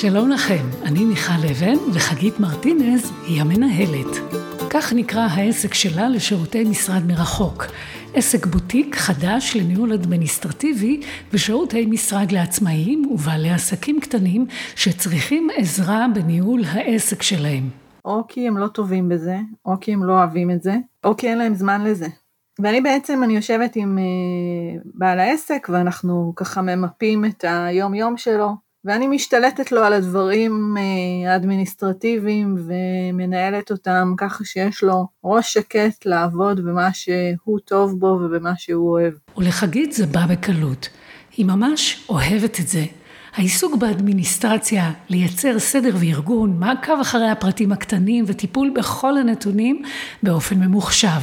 שלום לכם, אני מיכל אבן וחגית מרטינז היא המנהלת. כך נקרא העסק שלה לשירותי משרד מרחוק. עסק בוטיק חדש לניהול אדמיניסטרטיבי ושירותי משרד לעצמאים ובעלי עסקים קטנים שצריכים עזרה בניהול העסק שלהם. או כי הם לא טובים בזה, או כי הם לא אוהבים את זה, או כי אין להם זמן לזה. ואני בעצם, אני יושבת עם uh, בעל העסק ואנחנו ככה ממפים את היום יום שלו, ואני משתלטת לו על הדברים uh, האדמיניסטרטיביים ומנהלת אותם ככה שיש לו ראש שקט לעבוד במה שהוא טוב בו ובמה שהוא אוהב. ולחגית זה בא בקלות. היא ממש אוהבת את זה. העיסוק באדמיניסטרציה, לייצר סדר וארגון, מעקב אחרי הפרטים הקטנים וטיפול בכל הנתונים באופן ממוחשב.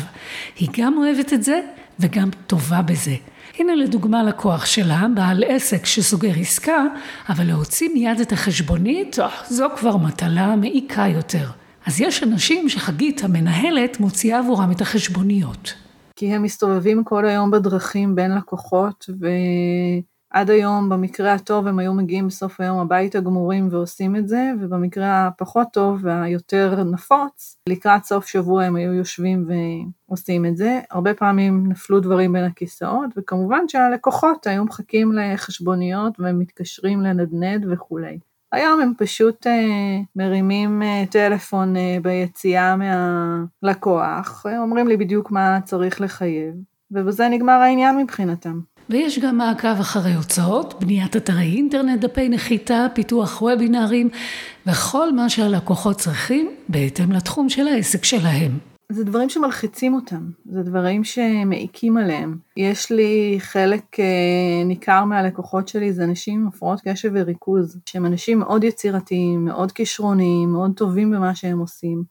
היא גם אוהבת את זה וגם טובה בזה. הנה לדוגמה לקוח שלה, בעל עסק שסוגר עסקה, אבל להוציא מיד את החשבונית, אה, זו כבר מטלה מעיקה יותר. אז יש אנשים שחגית המנהלת מוציאה עבורם את החשבוניות. כי הם מסתובבים כל היום בדרכים בין לקוחות, ו... עד היום במקרה הטוב הם היו מגיעים בסוף היום הביתה גמורים ועושים את זה, ובמקרה הפחות טוב והיותר נפוץ, לקראת סוף שבוע הם היו יושבים ועושים את זה. הרבה פעמים נפלו דברים בין הכיסאות, וכמובן שהלקוחות היו מחכים לחשבוניות ומתקשרים לנדנד וכולי. היום הם פשוט אה, מרימים אה, טלפון אה, ביציאה מהלקוח, אומרים לי בדיוק מה צריך לחייב, ובזה נגמר העניין מבחינתם. ויש גם מעקב אחרי הוצאות, בניית אתרי אינטרנט, דפי נחיתה, פיתוח וובינארים, וכל מה שהלקוחות צריכים בהתאם לתחום של העסק שלהם. זה דברים שמלחיצים אותם, זה דברים שמעיקים עליהם. יש לי חלק אה, ניכר מהלקוחות שלי, זה אנשים עם הפרעות קשב וריכוז, שהם אנשים מאוד יצירתיים, מאוד כישרוניים, מאוד טובים במה שהם עושים.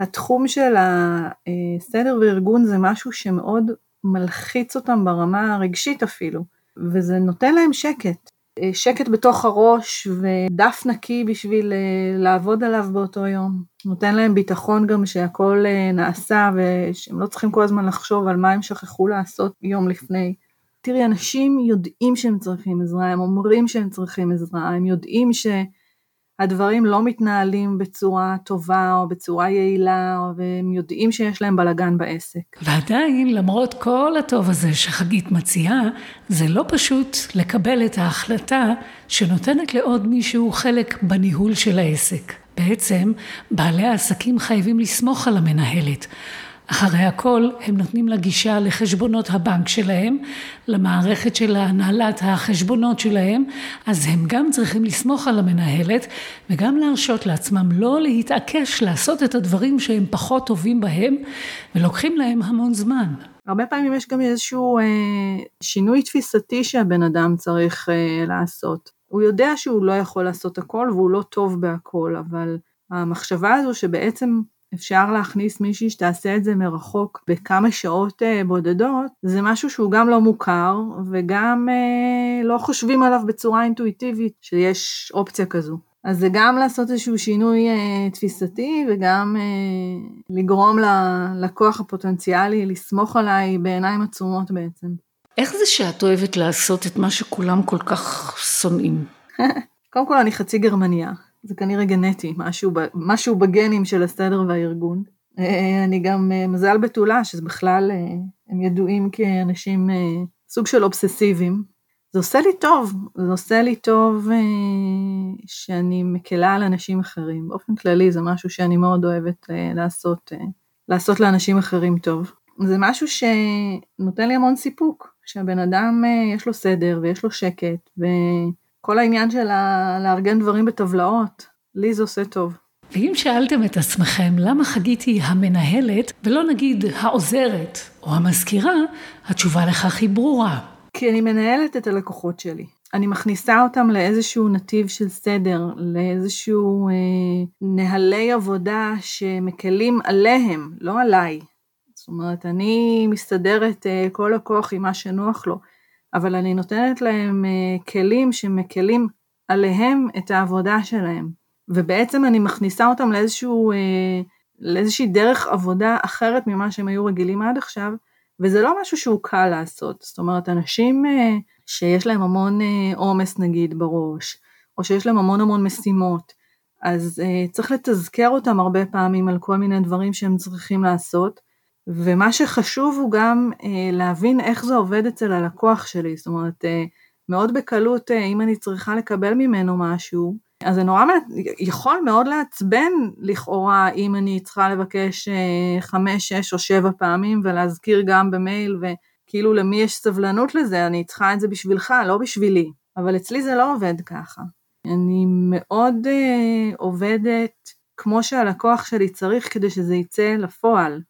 התחום של הסדר וארגון זה משהו שמאוד מלחיץ אותם ברמה הרגשית אפילו, וזה נותן להם שקט. אה, שקט בתוך הראש ודף נקי בשביל אה, לעבוד עליו באותו יום. נותן להם ביטחון גם שהכל אה, נעשה ושהם לא צריכים כל הזמן לחשוב על מה הם שכחו לעשות יום לפני. תראי, אנשים יודעים שהם צריכים עזרה, הם אומרים שהם צריכים עזרה, הם יודעים ש... הדברים לא מתנהלים בצורה טובה או בצורה יעילה, והם יודעים שיש להם בלגן בעסק. ועדיין, למרות כל הטוב הזה שחגית מציעה, זה לא פשוט לקבל את ההחלטה שנותנת לעוד מישהו חלק בניהול של העסק. בעצם, בעלי העסקים חייבים לסמוך על המנהלת. אחרי הכל הם נותנים לה גישה לחשבונות הבנק שלהם, למערכת של הנהלת החשבונות שלהם, אז הם גם צריכים לסמוך על המנהלת וגם להרשות לעצמם לא להתעקש לעשות את הדברים שהם פחות טובים בהם ולוקחים להם המון זמן. הרבה פעמים יש גם איזשהו אה, שינוי תפיסתי שהבן אדם צריך אה, לעשות. הוא יודע שהוא לא יכול לעשות הכל והוא לא טוב בהכל, אבל המחשבה הזו שבעצם אפשר להכניס מישהי שתעשה את זה מרחוק בכמה שעות אה, בודדות, זה משהו שהוא גם לא מוכר וגם אה, לא חושבים עליו בצורה אינטואיטיבית שיש אופציה כזו. אז זה גם לעשות איזשהו שינוי אה, תפיסתי וגם אה, לגרום ללקוח הפוטנציאלי לסמוך עליי בעיניים עצומות בעצם. איך זה שאת אוהבת לעשות את מה שכולם כל כך שונאים? קודם כל אני חצי גרמניה, זה כנראה גנטי, משהו, משהו בגנים של הסדר והארגון. אה, אני גם אה, מזל בתולה, שזה בכלל, אה, הם ידועים כאנשים סוג של אובססיביים. זה עושה לי טוב, זה עושה לי טוב שאני מקלה על אנשים אחרים. באופן כללי זה משהו שאני מאוד אוהבת לעשות, לעשות לאנשים אחרים טוב. זה משהו שנותן לי המון סיפוק, שהבן אדם יש לו סדר ויש לו שקט, ו... כל העניין של לארגן דברים בטבלאות, לי זה עושה טוב. ואם שאלתם את עצמכם למה חגית היא המנהלת ולא נגיד העוזרת או המזכירה, התשובה לכך היא ברורה. כי אני מנהלת את הלקוחות שלי. אני מכניסה אותם לאיזשהו נתיב של סדר, לאיזשהו אה, נהלי עבודה שמקלים עליהם, לא עליי. זאת אומרת, אני מסתדרת אה, כל לקוח עם מה שנוח לו. אבל אני נותנת להם אה, כלים שמקלים עליהם את העבודה שלהם. ובעצם אני מכניסה אותם לאיזשהו, אה, לאיזושהי דרך עבודה אחרת ממה שהם היו רגילים עד עכשיו, וזה לא משהו שהוא קל לעשות. זאת אומרת, אנשים אה, שיש להם המון עומס נגיד בראש, או שיש להם המון המון משימות. אז צריך לתזכר אותם הרבה פעמים על כל מיני דברים שהם צריכים לעשות, ומה שחשוב הוא גם uh, להבין איך זה עובד אצל הלקוח שלי, זאת אומרת, uh, מאוד בקלות, uh, אם אני צריכה לקבל ממנו משהו, אז זה נורא, יכול מאוד לעצבן לכאורה אם אני צריכה לבקש uh, חמש, שש או שבע פעמים ולהזכיר גם במייל, וכאילו למי יש סבלנות לזה, אני צריכה את זה בשבילך, לא בשבילי. אבל אצלי זה לא עובד ככה. אני מאוד uh, עובדת כמו שהלקוח שלי צריך כדי שזה יצא לפועל.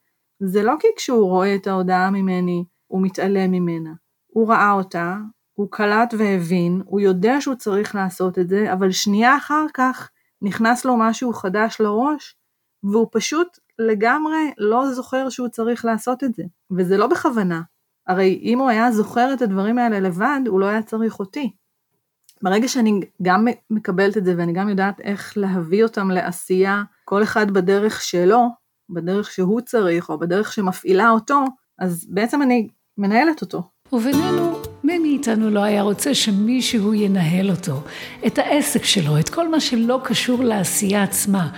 זה לא כי כשהוא רואה את ההודעה ממני, הוא מתעלם ממנה. הוא ראה אותה, הוא קלט והבין, הוא יודע שהוא צריך לעשות את זה, אבל שנייה אחר כך נכנס לו משהו חדש לראש, והוא פשוט לגמרי לא זוכר שהוא צריך לעשות את זה. וזה לא בכוונה. הרי אם הוא היה זוכר את הדברים האלה לבד, הוא לא היה צריך אותי. ברגע שאני גם מקבלת את זה ואני גם יודעת איך להביא אותם לעשייה, כל אחד בדרך שלו, בדרך שהוא צריך או בדרך שמפעילה אותו, אז בעצם אני מנהלת אותו. ובינינו, מי מאיתנו לא היה רוצה שמישהו ינהל אותו, את העסק שלו, את כל מה שלא קשור לעשייה עצמה,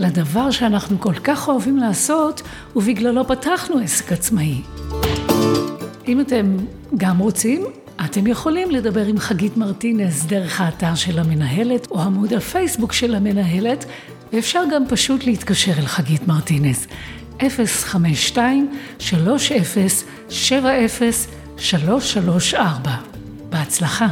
לדבר שאנחנו כל כך אוהבים לעשות, ובגללו פתחנו עסק עצמאי. אם אתם גם רוצים, אתם יכולים לדבר עם חגית מרטינס דרך האתר של המנהלת או עמוד הפייסבוק של המנהלת, ואפשר גם פשוט להתקשר אל חגית מרטינס. 052-30-70-334. בהצלחה.